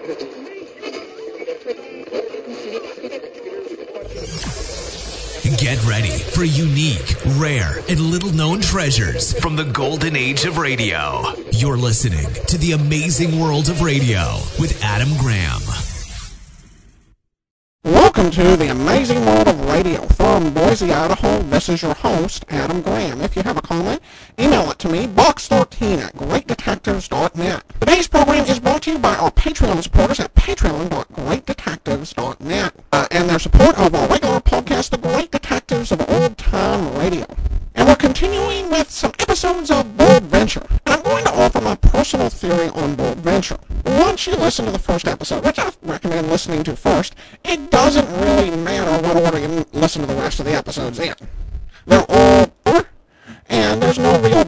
Get ready for unique, rare, and little known treasures from the golden age of radio. You're listening to the amazing world of radio with Adam Graham. Welcome to the amazing world radio. From Boise, Idaho, this is your host, Adam Graham. If you have a comment, email it to me, box13 at greatdetectives.net. Today's program is brought to you by our Patreon supporters at patreon.greatdetectives.net uh, and their support of our regular podcast, The Great Detectives of Old Time Radio. And we're continuing with some episodes of Bold Venture. And I'm going to offer my personal theory on Bold Venture. Once you listen to the first episode, which I recommend listening to first, it doesn't really matter what order you listen to the rest of the episodes in. They're all and there's no real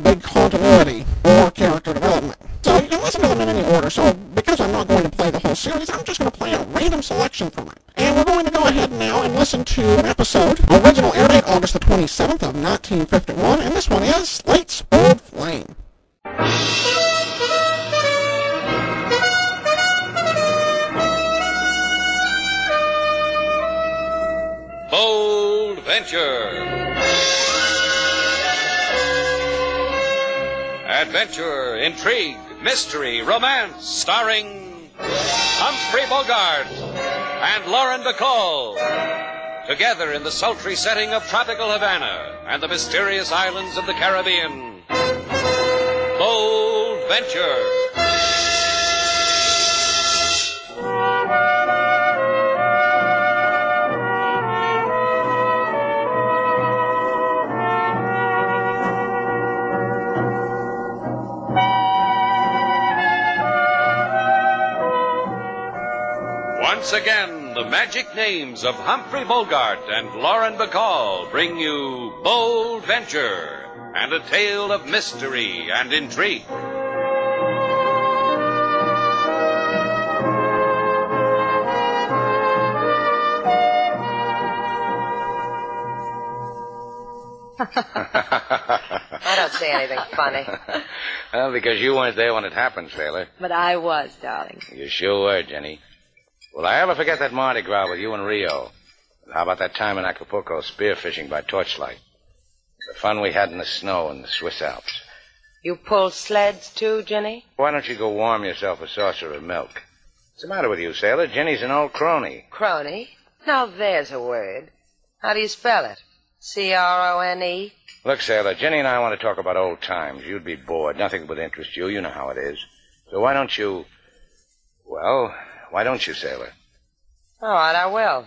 Bacall. Together in the sultry setting of tropical Havana and the mysterious islands of the Caribbean. Bold Venture. Once again, the magic names of Humphrey Bogart and Lauren Bacall bring you Bold Venture and a tale of mystery and intrigue. I don't see anything funny. well, because you weren't there when it happened, sailor. But I was, darling. You sure were, Jenny. Will I ever forget that Mardi Gras with you and Rio? And how about that time in Acapulco spearfishing by torchlight? The fun we had in the snow in the Swiss Alps. You pull sleds too, Jenny? Why don't you go warm yourself a saucer of milk? What's the matter with you, sailor? Jenny's an old crony. Crony? Now there's a word. How do you spell it? C R O N E? Look, sailor, Jenny and I want to talk about old times. You'd be bored. Nothing would interest you. You know how it is. So why don't you. Well, why don't you, sailor? All right, I will.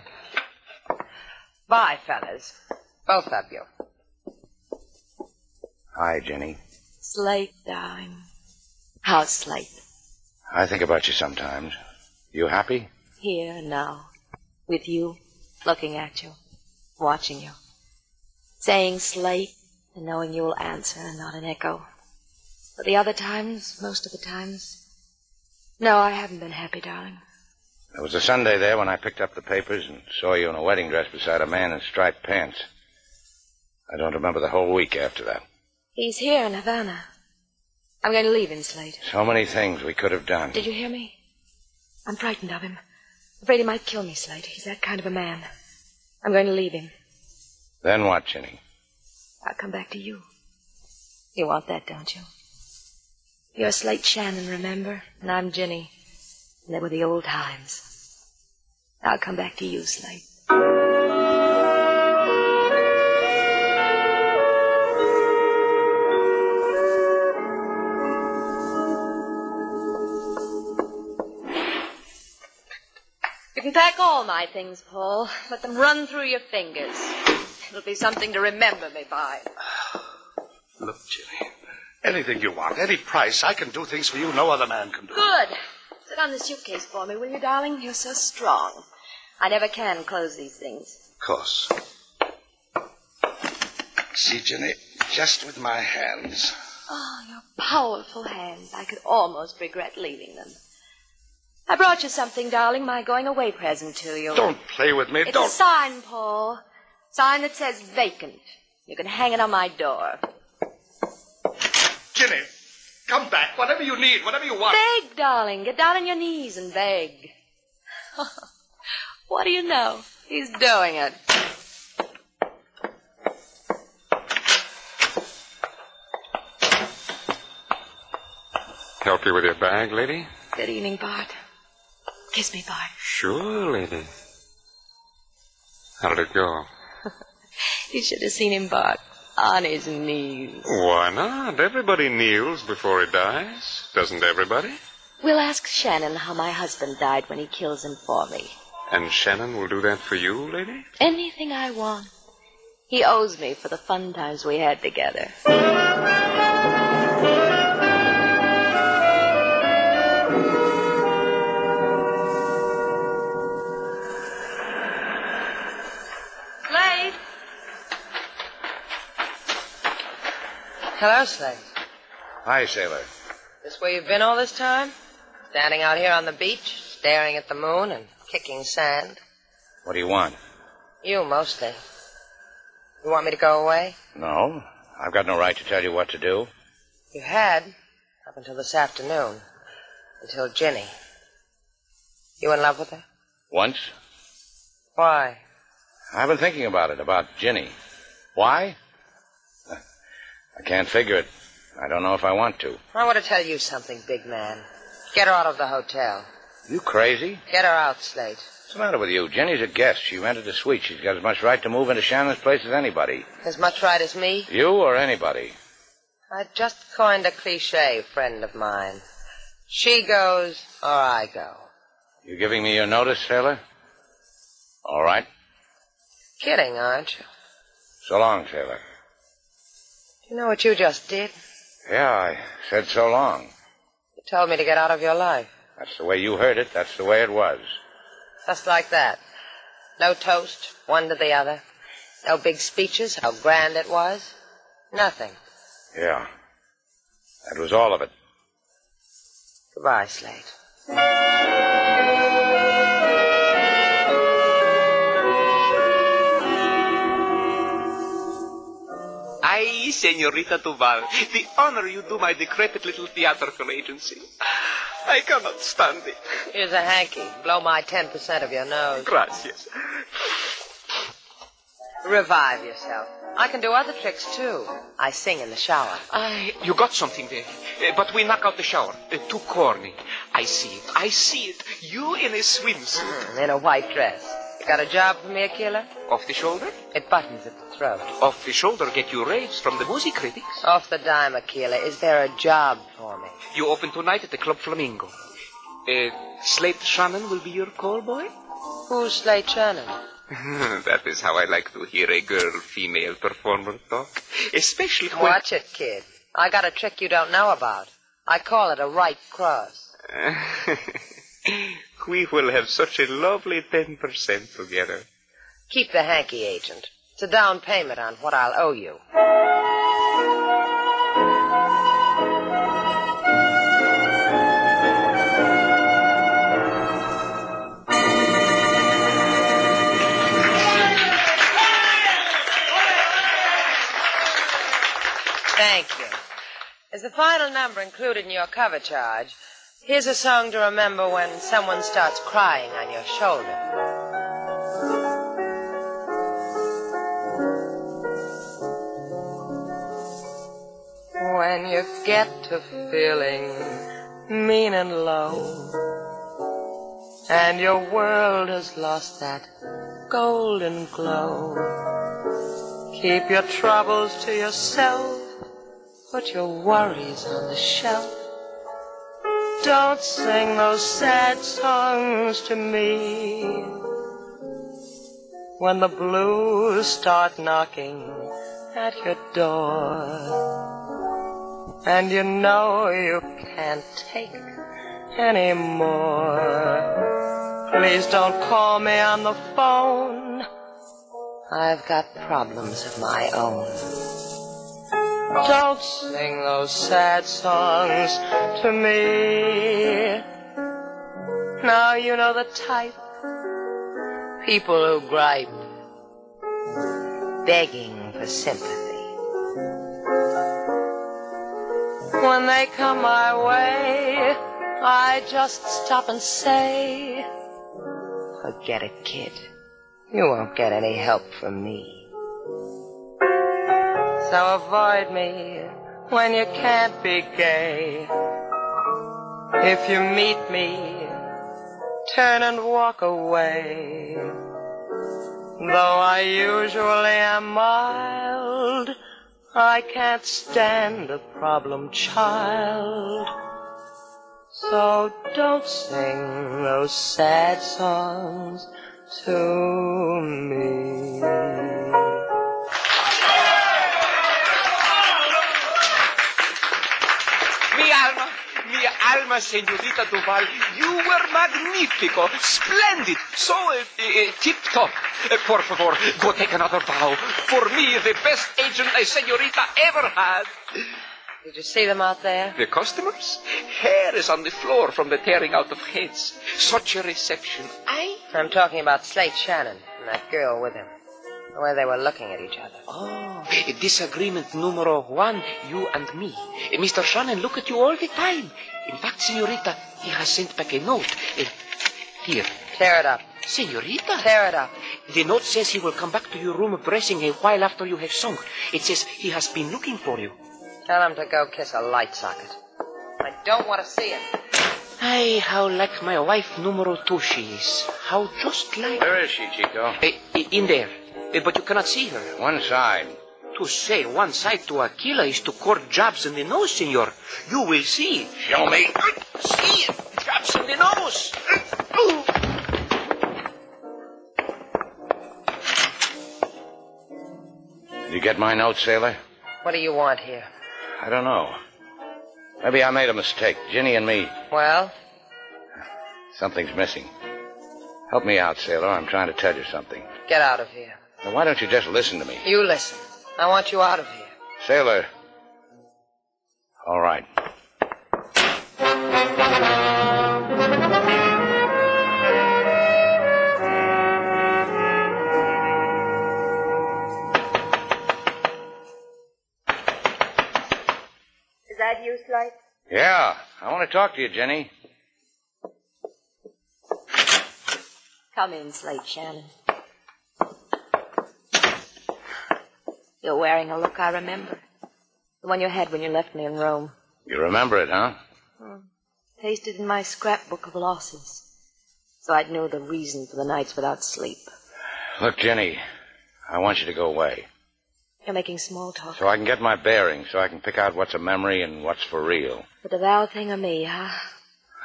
Bye, fellas. Both of you. Hi, Jenny. Slate, darling. How's Slate? I think about you sometimes. You happy? Here, now. With you, looking at you, watching you. Saying Slate and knowing you'll answer and not an echo. But the other times, most of the times, no, I haven't been happy, darling. There was a Sunday there when I picked up the papers and saw you in a wedding dress beside a man in striped pants. I don't remember the whole week after that. He's here in Havana. I'm going to leave him, Slate. So many things we could have done. Did you hear me? I'm frightened of him. Afraid he might kill me, Slate. He's that kind of a man. I'm going to leave him. Then what, Jenny? I'll come back to you. You want that, don't you? You're Slate Shannon, remember? And I'm Jenny. And they were the old times. I'll come back to you, Slate. You can pack all my things, Paul. Let them run through your fingers. It'll be something to remember me by. Look, Jenny. Anything you want, any price, I can do things for you no other man can do. Good. Sit on the suitcase for me, will you, darling? You're so strong. I never can close these things. Of course. See, Jenny, just with my hands. Oh, your powerful hands. I could almost regret leaving them. I brought you something, darling, my going away present to you. Don't play with me. It's Don't. a sign, Paul. Sign that says vacant. You can hang it on my door. Jenny, Come back. Whatever you need, whatever you want. Beg, darling. Get down on your knees and beg. what do you know? He's doing it. Help you with your bag, lady? Good evening, Bart. Kiss me, Bart. Sure, lady. How did it go? You should have seen him, Bart. On his knees. Why not? Everybody kneels before he dies. Doesn't everybody? We'll ask Shannon how my husband died when he kills him for me. And Shannon will do that for you, lady? Anything I want. He owes me for the fun times we had together. Hello, Slate. Hi, sailor. This where you've been all this time? Standing out here on the beach, staring at the moon and kicking sand? What do you want? You, mostly. You want me to go away? No, I've got no right to tell you what to do. You had, up until this afternoon. Until Ginny. You in love with her? Once, Why? I've been thinking about it, about Ginny. Why? I can't figure it. I don't know if I want to. I want to tell you something, big man. Get her out of the hotel. You crazy? Get her out, Slate. What's the matter with you? Jenny's a guest. She rented a suite. She's got as much right to move into Shannon's place as anybody. As much right as me? You or anybody. I just coined a cliche, friend of mine. She goes, or I go. You giving me your notice, sailor? All right. Kidding, aren't you? So long, sailor. You know what you just did? Yeah, I said so long. You told me to get out of your life. That's the way you heard it. That's the way it was. Just like that. No toast, one to the other. No big speeches, how grand it was. Nothing. Yeah. That was all of it. Goodbye, Slate. Ay, Senorita Duval, the honor you do my decrepit little theatrical agency. I cannot stand it. Here's a hanky. Blow my 10% of your nose. Gracias. Revive yourself. I can do other tricks, too. I sing in the shower. I, you got something there. Uh, but we knock out the shower. Uh, too corny. I see it. I see it. You in a swimsuit. In a white dress. Got a job for me, Aquila? Off the shoulder? It buttons at the throat. Off the shoulder get you raves from the music critics. Off the dime, Aquila. Is there a job for me? You open tonight at the Club Flamingo. Uh, Slate Shannon will be your call boy? Who's Slate Shannon? that is how I like to hear a girl-female performer talk. Especially when... Watch it, kid. I got a trick you don't know about. I call it a right cross. we will have such a lovely 10% together. Keep the hanky, agent. It's a down payment on what I'll owe you. Thank you. Is the final number included in your cover charge, here's a song to remember when someone starts crying on your shoulder. When you get to feeling mean and low, and your world has lost that golden glow, keep your troubles to yourself, put your worries on the shelf. Don't sing those sad songs to me. When the blues start knocking at your door. And you know you can't take any more. Please don't call me on the phone. I've got problems of my own. Don't sing those sad songs to me. Now you know the type. People who gripe, begging for sympathy. When they come my way, I just stop and say, Forget it, kid. You won't get any help from me. So avoid me when you can't be gay. If you meet me, turn and walk away. Though I usually am mild, I can't stand a problem child. So don't sing those sad songs to me. Mi señorita Duval, you were magnifico, splendid, so uh, uh, tip-top. Uh, por favor, go take another bow. For me, the best agent a señorita ever had. Did you see them out there? The customers? Hair is on the floor from the tearing out of heads. Such a reception. I... I'm talking about Slate Shannon and that girl with him. Way they were looking at each other. Oh, disagreement numero one, you and me. Uh, Mr. Shannon look at you all the time. In fact, señorita, he has sent back a note. Uh, here. Tear it up. Señorita. Tear it up. The note says he will come back to your room dressing a while after you have sung. It says he has been looking for you. Tell him to go kiss a light socket. I don't want to see him. Ay, how like my wife numero two she is. How just like... Where is she, Chico? Eh, in there. Eh, but you cannot see her. One side. To say one side to Aquila is to court jobs in the nose, senor. You will see. Show me. See it. Jobs in the nose. You get my note, sailor? What do you want here? I don't know. Maybe I made a mistake. Ginny and me. Well, Something's missing. Help me out, sailor. I'm trying to tell you something. get out of here. Now, why don't you just listen to me? You listen. I want you out of here. Sailor. All right. Want to talk to you, Jenny. Come in, Slate Shannon. You're wearing a look I remember. The one you had when you left me in Rome. You remember it, huh? Hmm. Pasted in my scrapbook of losses. So I'd know the reason for the nights without sleep. Look, Jenny, I want you to go away. You're making small talk. So I can get my bearings, so I can pick out what's a memory and what's for real. The devout thing of me, huh?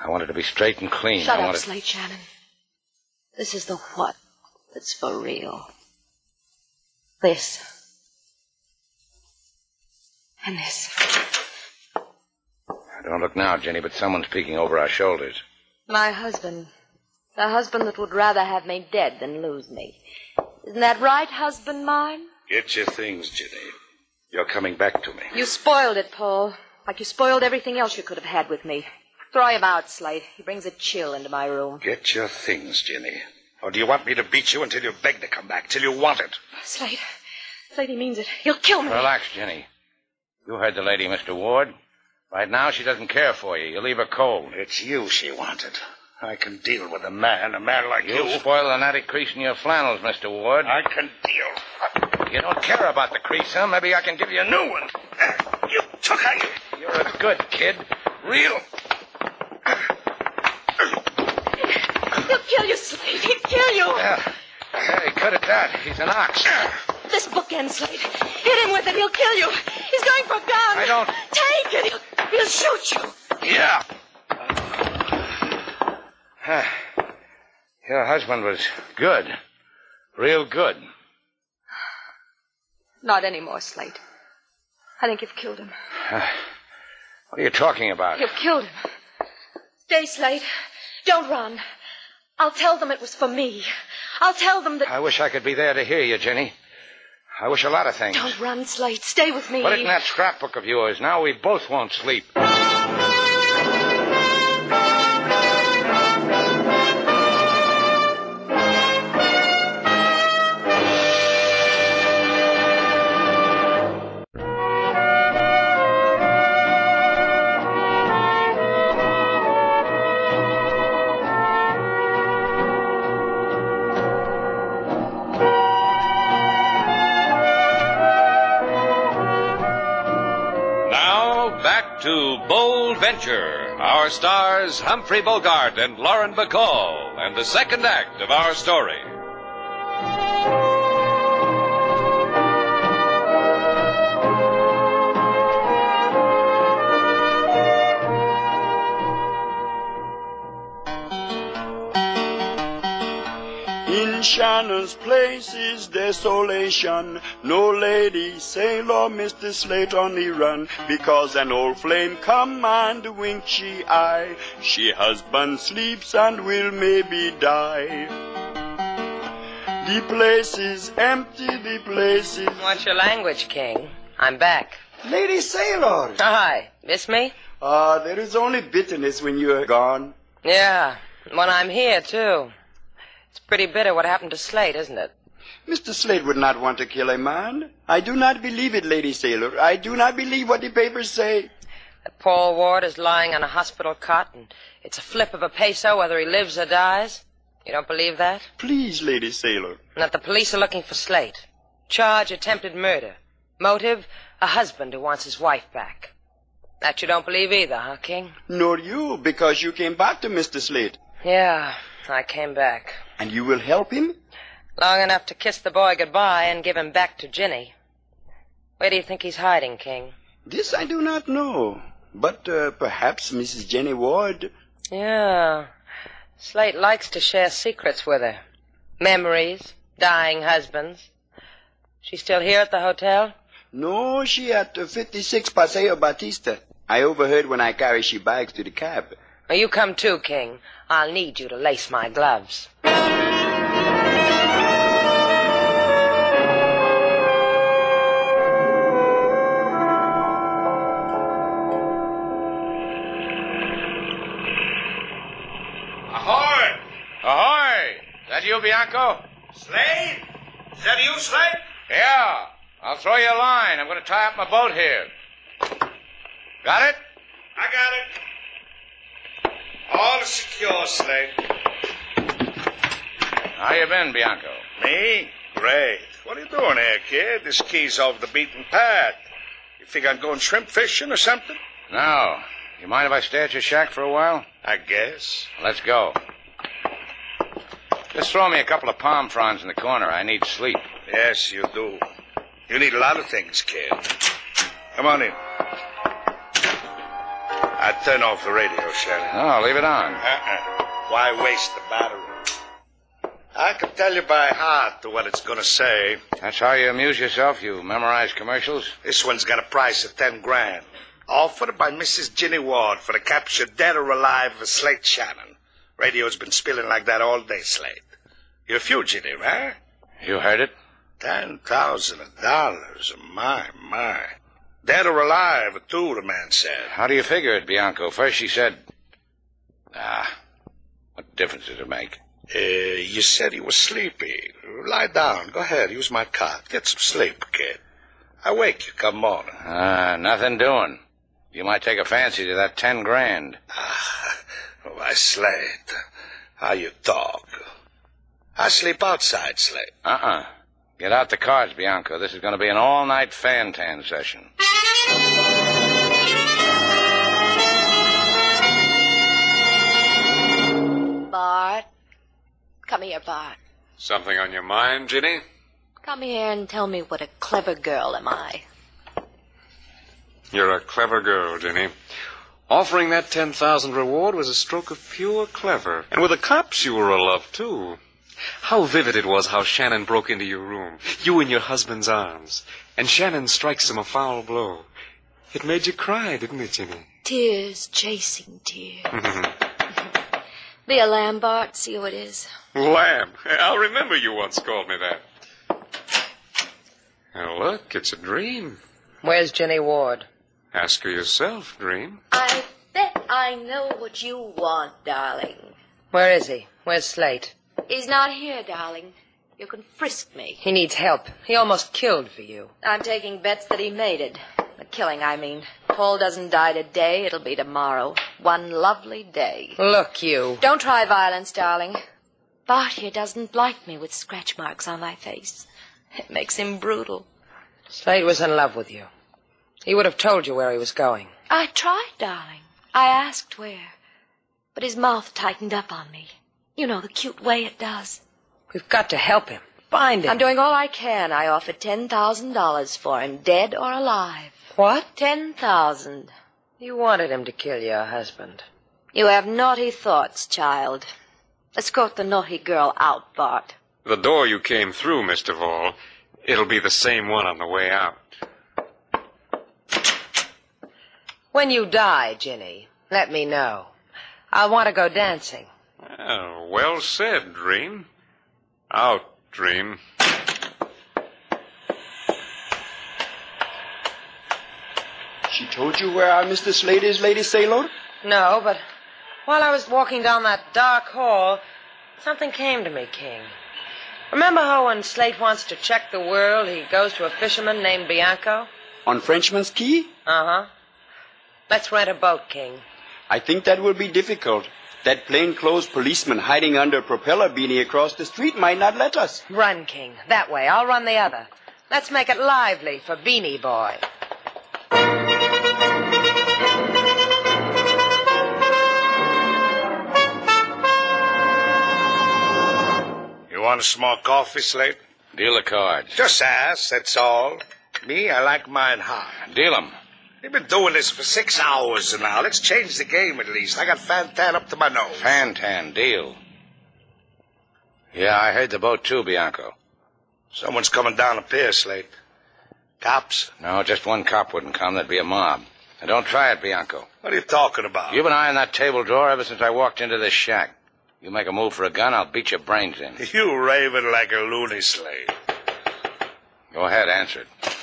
I want it to be straight and clean. Shut I up. Slate Shannon. This is the what that's for real. This. And this. Don't look now, Jenny, but someone's peeking over our shoulders. My husband. The husband that would rather have me dead than lose me. Isn't that right, husband mine? Get your things, Jenny. You're coming back to me. You spoiled it, Paul. Like you spoiled everything else you could have had with me. Throw him out, Slate. He brings a chill into my room. Get your things, Jenny. Or do you want me to beat you until you beg to come back, till you want it? Slate. Slate, he means it. He'll kill me. Relax, Jenny. You heard the lady, Mr. Ward. Right now, she doesn't care for you. You leave her cold. It's you she wanted. I can deal with a man, a man like You'll you. spoil the natty crease in your flannels, Mr. Ward. I can deal. You don't care about the crease, huh? Maybe I can give you a new one. You took her. You're a good kid. Real. He'll kill you, Slate. He'll kill you. Yeah. Hey, good at that. He's an ox. This bookend, Slate. Hit him with it. He'll kill you. He's going for a gun. I don't- Take it. He'll, he'll shoot you. Yeah. Your husband was good. Real good. Not anymore, Slate. I think you've killed him. What are you talking about? You've killed him. Stay, Slate. Don't run. I'll tell them it was for me. I'll tell them that. I wish I could be there to hear you, Jenny. I wish a lot of things. Don't run, Slate. Stay with me. Put it in that scrapbook of yours. Now we both won't sleep. Venture. Our stars, Humphrey Bogart and Lauren Bacall, and the second act of our story. Shannon's place is desolation. No lady, sailor, Mr. Slate on the run. Because an old flame come and wink she eye. She husband sleeps and will maybe die. The place is empty, the place is... What's your language, King? I'm back. Lady Sailor! Hi. Miss me? Ah, there is only bitterness when you are gone. Yeah. When I'm here, too. It's pretty bitter what happened to Slate, isn't it? Mr. Slate would not want to kill a man. I do not believe it, Lady Sailor. I do not believe what the papers say. That Paul Ward is lying on a hospital cot, and it's a flip of a peso whether he lives or dies. You don't believe that? Please, Lady Sailor. And that the police are looking for Slate. Charge attempted murder. Motive, a husband who wants his wife back. That you don't believe either, huh, King? Nor you, because you came back to Mr. Slate. Yeah, I came back. And you will help him? Long enough to kiss the boy goodbye and give him back to Ginny. Where do you think he's hiding, King? This I do not know. But uh, perhaps Mrs. Jenny Ward. Yeah. Slate likes to share secrets with her. Memories, dying husbands. She's still here at the hotel? No, she at uh, 56 Paseo Batista. I overheard when I carry she bags to the cab. Well, you come too, King. I'll need you to lace my gloves. You, Bianco? Slate? Is that you, Slate? Yeah. I'll throw you a line. I'm going to tie up my boat here. Got it? I got it. All secure, Slate. How you been, Bianco? Me? Great. What are you doing here, kid? This key's off the beaten path. You figure I'm going shrimp fishing or something? No. You mind if I stay at your shack for a while? I guess. Let's go. Just throw me a couple of palm fronds in the corner. I need sleep. Yes, you do. You need a lot of things, kid. Come on in. I turn off the radio, Shannon. No, leave it on. Uh-uh. Why waste the battery? I can tell you by heart what it's going to say. That's how you amuse yourself? You memorize commercials? This one's got a price of ten grand. Offered by Mrs. Ginny Ward for the capture, dead or alive, of Slate Shannon. Radio's been spilling like that all day, Slate. You're a fugitive, huh? You heard it? Ten thousand dollars. My, my. Dead or alive, too, the man said. How do you figure it, Bianco? First she said. Ah, what difference does it make? Uh, you said he was sleepy. Lie down. Go ahead. Use my cot. Get some sleep, kid. I wake you come morning. Ah, nothing doing. You might take a fancy to that ten grand. Ah, why, Slate, how you talk. I sleep outside, Slate. Uh-uh. Get out the cards, Bianco. This is going to be an all-night fan-tan session. Bart. Come here, Bart. Something on your mind, Ginny? Come here and tell me what a clever girl am I. You're a clever girl, Ginny. Offering that 10,000 reward was a stroke of pure clever. And with the cops, you were a love, too. How vivid it was how Shannon broke into your room, you in your husband's arms, and Shannon strikes him a foul blow. It made you cry, didn't it, Ginny? Tears chasing tears. Mm-hmm. Be a lamb, Bart. See who it is. Lamb. I'll remember you once called me that. Now look, it's a dream. Where's Jenny Ward? Ask her yourself, Dream. I bet I know what you want, darling. Where is he? Where's Slate? He's not here, darling. You can frisk me. He needs help. He almost killed for you. I'm taking bets that he made it. The killing, I mean. Paul doesn't die today. It'll be tomorrow. One lovely day. Look, you. Don't try violence, darling. Bart here doesn't like me with scratch marks on my face. It makes him brutal. Slate was in love with you. He would have told you where he was going. I tried, darling. I asked where, but his mouth tightened up on me. You know the cute way it does. We've got to help him. Find him. I'm doing all I can. I offered ten thousand dollars for him, dead or alive. What? Ten thousand. You wanted him to kill your husband. You have naughty thoughts, child. Escort the naughty girl out, Bart. The door you came through, Mr. Vall, it'll be the same one on the way out. When you die, Ginny, let me know. I'll want to go dancing. Well, well said, Dream. Out, Dream. She told you where our Mr. Slate is, Lady Sailor? No, but while I was walking down that dark hall, something came to me, King. Remember how when Slate wants to check the world, he goes to a fisherman named Bianco? On Frenchman's Key? Uh huh. Let's rent a boat, King. I think that will be difficult. That plainclothes policeman hiding under a propeller beanie across the street might not let us. Run, King. That way. I'll run the other. Let's make it lively for Beanie Boy. You want a small coffee, Slate? Deal the cards. Just ask, that's all. Me, I like mine hot. Deal 'em. We've been doing this for six hours now. Let's change the game at least. I got Fantan up to my nose. Fantan, deal. Yeah, I heard the boat too, Bianco. Someone's coming down the pier, Slate. Cops? No, just one cop wouldn't come. There'd be a mob. And don't try it, Bianco. What are you talking about? You've been eyeing that table drawer ever since I walked into this shack. You make a move for a gun, I'll beat your brains in. You raving like a loony slave. Go ahead, answer it.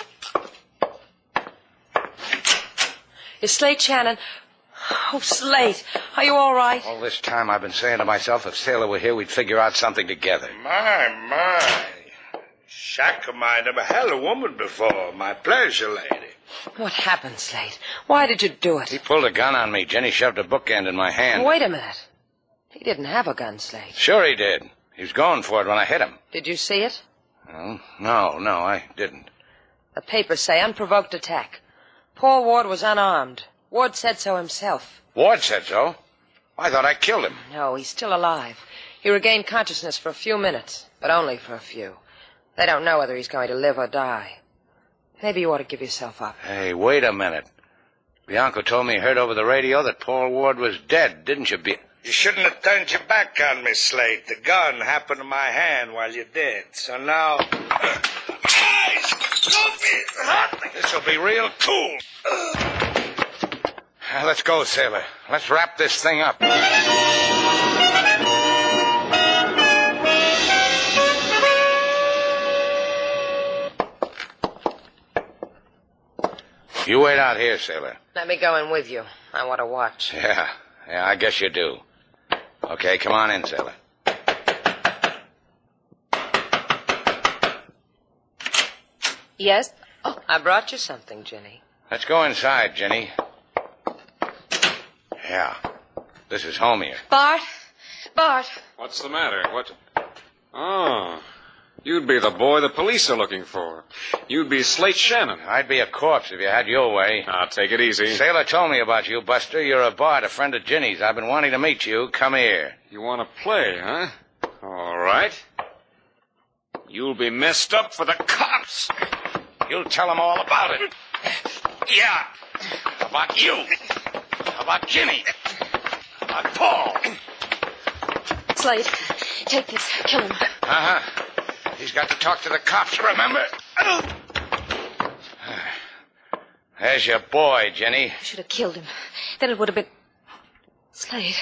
Is Slate Shannon? Oh, Slate, are you all right? All this time I've been saying to myself, if Sailor were here, we'd figure out something together. My, my. Shack of mine never held a woman before. My pleasure, lady. What happened, Slate? Why did you do it? He pulled a gun on me. Jenny shoved a bookend in my hand. Wait a minute. He didn't have a gun, Slate. Sure he did. He was going for it when I hit him. Did you see it? Oh, no, no, I didn't. The papers say unprovoked attack. Paul Ward was unarmed. Ward said so himself. Ward said so. I thought I killed him. No, he's still alive. He regained consciousness for a few minutes, but only for a few. They don't know whether he's going to live or die. Maybe you ought to give yourself up. Hey, wait a minute. Bianco told me he heard over the radio that Paul Ward was dead, didn't you, Bi- You shouldn't have turned your back on me, Slate. The gun happened in my hand while you did. So now. Eyes! Coffee! Hot! This'll be real cool. Now, let's go, Sailor. Let's wrap this thing up. You wait out here, Sailor. Let me go in with you. I want to watch. Yeah, yeah, I guess you do. Okay, come on in, Sailor. Yes? Oh, I brought you something, Ginny. Let's go inside, Jenny. Yeah, this is home here. Bart? Bart, What's the matter? What? Oh, you'd be the boy the police are looking for. You'd be Slate Shannon. I'd be a corpse if you had your way. Now, take it easy. Sailor told me about you, Buster. You're a Bart, a friend of Ginny's. I've been wanting to meet you. Come here. You want to play, huh? All right. You'll be messed up for the cops. You'll tell them all about it. Yeah. About you. About Jimmy. About Paul. Slate, take this. Kill him. Uh-huh. He's got to talk to the cops, remember? There's your boy, Jenny. You should have killed him. Then it would have been. Slate,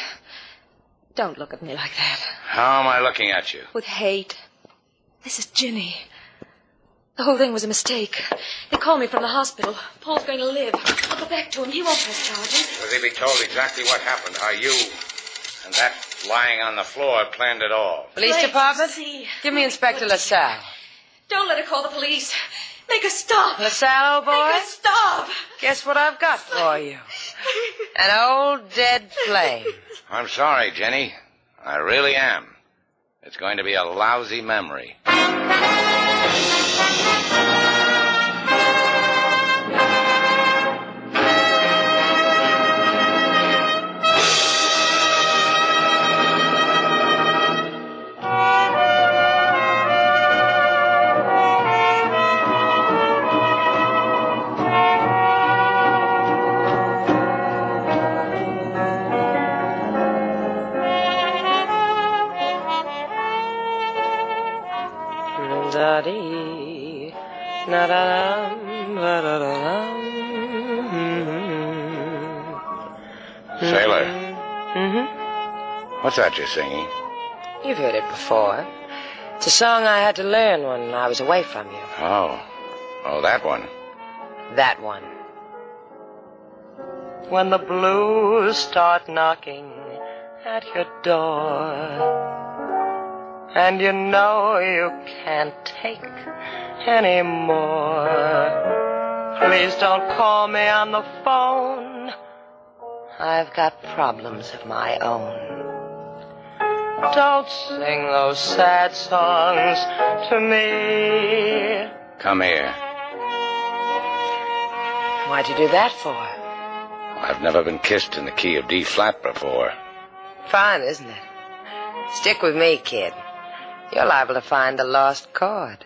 don't look at me like that. How am I looking at you? With hate. This is Ginny. The whole thing was a mistake. They called me from the hospital. Paul's going to live. I'll go back to him. He won't press charges. Will he be told exactly what happened? How you and that lying on the floor planned it all? Police Slate, department? see. Give me Inspector LaSalle. Don't let her call the police. Make her stop. LaSalle, old boy? Make her stop. Guess what I've got for you? An old dead flame. I'm sorry, Jenny. I really am. It's going to be a lousy memory. Sailor, Mm-hmm. what's that you're singing? You've heard it before. It's a song I had to learn when I was away from you. Oh. Oh, that one. That one. When the blues start knocking at your door, and you know you can't take any more, please don't call me on the phone. I've got problems of my own. Don't sing those sad songs to me. Come here. Why'd you do that for? I've never been kissed in the key of D flat before. Fine, isn't it? Stick with me, kid. You're liable to find the lost chord.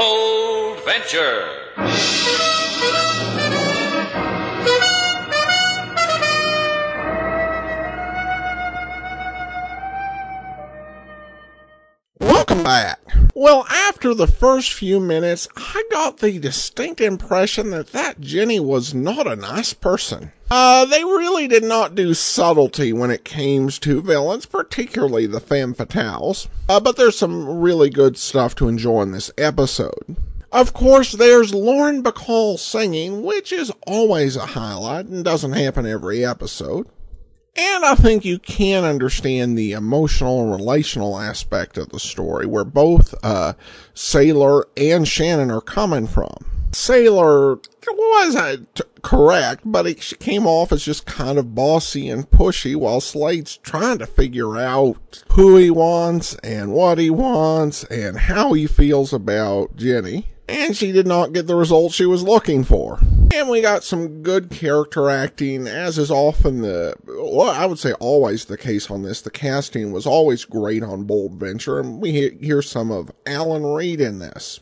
Bold Venture. Welcome back. Well, after the first few minutes, I got the distinct impression that that Jenny was not a nice person. Uh, they really did not do subtlety when it came to villains, particularly the femme fatales. Uh, but there's some really good stuff to enjoy in this episode. Of course, there's Lauren Bacall singing, which is always a highlight and doesn't happen every episode. And I think you can understand the emotional and relational aspect of the story where both uh, Sailor and Shannon are coming from. Sailor wasn't correct, but it, she came off as just kind of bossy and pushy while Slate's trying to figure out who he wants and what he wants and how he feels about Jenny. And she did not get the result she was looking for. And we got some good character acting, as is often the, well, I would say always the case on this. The casting was always great on Bold Venture, and we hear, some of Alan Reed in this.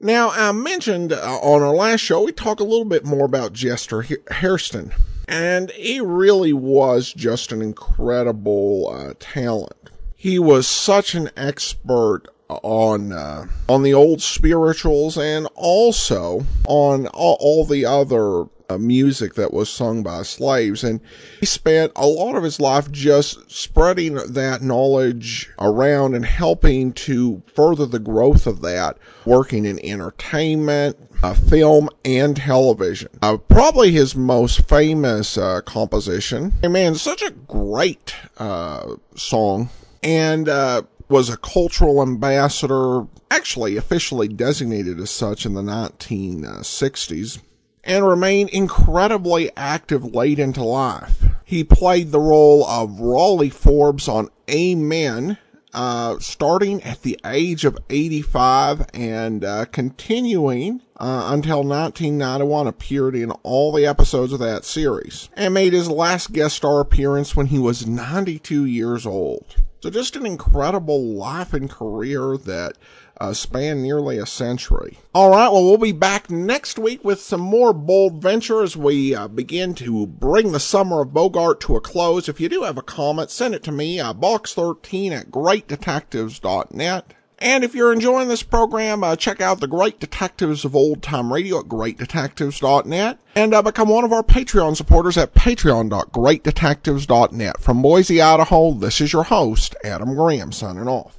Now, I mentioned uh, on our last show, we talked a little bit more about Jester Hairston, and he really was just an incredible uh, talent. He was such an expert on uh, on the old spirituals and also on all, all the other uh, music that was sung by slaves and he spent a lot of his life just spreading that knowledge around and helping to further the growth of that working in entertainment uh, film and television. Uh, probably his most famous uh, composition. Hey man, such a great uh, song. And uh, was a cultural ambassador, actually officially designated as such in the 1960s, and remained incredibly active late into life. He played the role of Rolly Forbes on Amen, uh, starting at the age of 85 and uh, continuing uh, until 1991, appeared in all the episodes of that series, and made his last guest star appearance when he was 92 years old. So just an incredible life and career that uh, spanned nearly a century. All right, well, we'll be back next week with some more bold venture as we uh, begin to bring the summer of Bogart to a close. If you do have a comment, send it to me, uh, box13 at greatdetectives.net. And if you're enjoying this program, uh, check out the Great Detectives of Old Time Radio at greatdetectives.net and uh, become one of our Patreon supporters at patreon.greatdetectives.net. From Boise, Idaho, this is your host, Adam Graham, signing off.